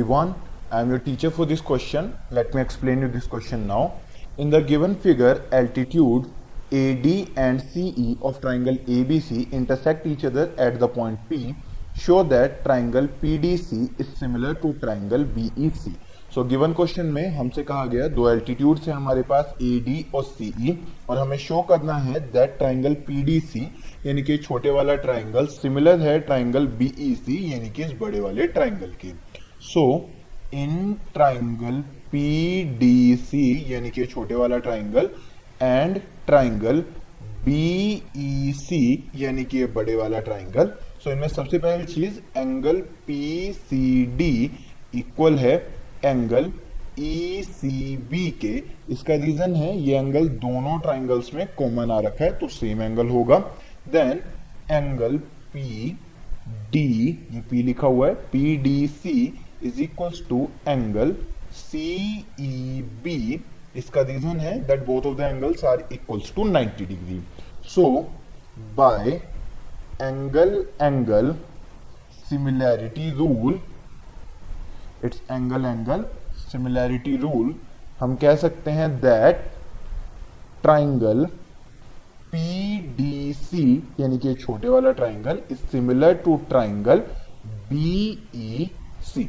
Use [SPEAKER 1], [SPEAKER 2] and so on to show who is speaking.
[SPEAKER 1] everyone. I am your teacher for this question. Let me explain you this question now. In the given figure, altitude AD and CE of triangle ABC intersect each other at the point P. Show that triangle PDC is similar to triangle BEC. So given question में हमसे कहा गया दो altitude से हमारे पास A D और CE और हमें शो करना है दैट ट्राइंगल पीडीसी यानी कि छोटे वाला ट्राइंगल सिमिलर है ट्राइंगल बीईसी यानी कि इस बड़े वाले ट्राइंगल के so in triangle P D C यानी कि छोटे वाला triangle and triangle B E BEC यानी कि बड़े वाला ट्राइंगल सो so, इनमें सबसे पहली चीज़ angle P C D equal है एंगल ई सी बी के. इसका रीजन है ये एंगल दोनों ट्राइंगल्स में कॉमन आ रखा है तो सेम एंगल होगा. देन एंगल पी डी ये पी लिखा हुआ है P D C is equals to angle C E B इसका रीजन है that both of the angles are equals to 90 degree so by angle angle similarity rule it's angle angle similarity rule हम कह सकते हैं that triangle P D C यानी कि छोटे वाला triangle is similar to triangle B E C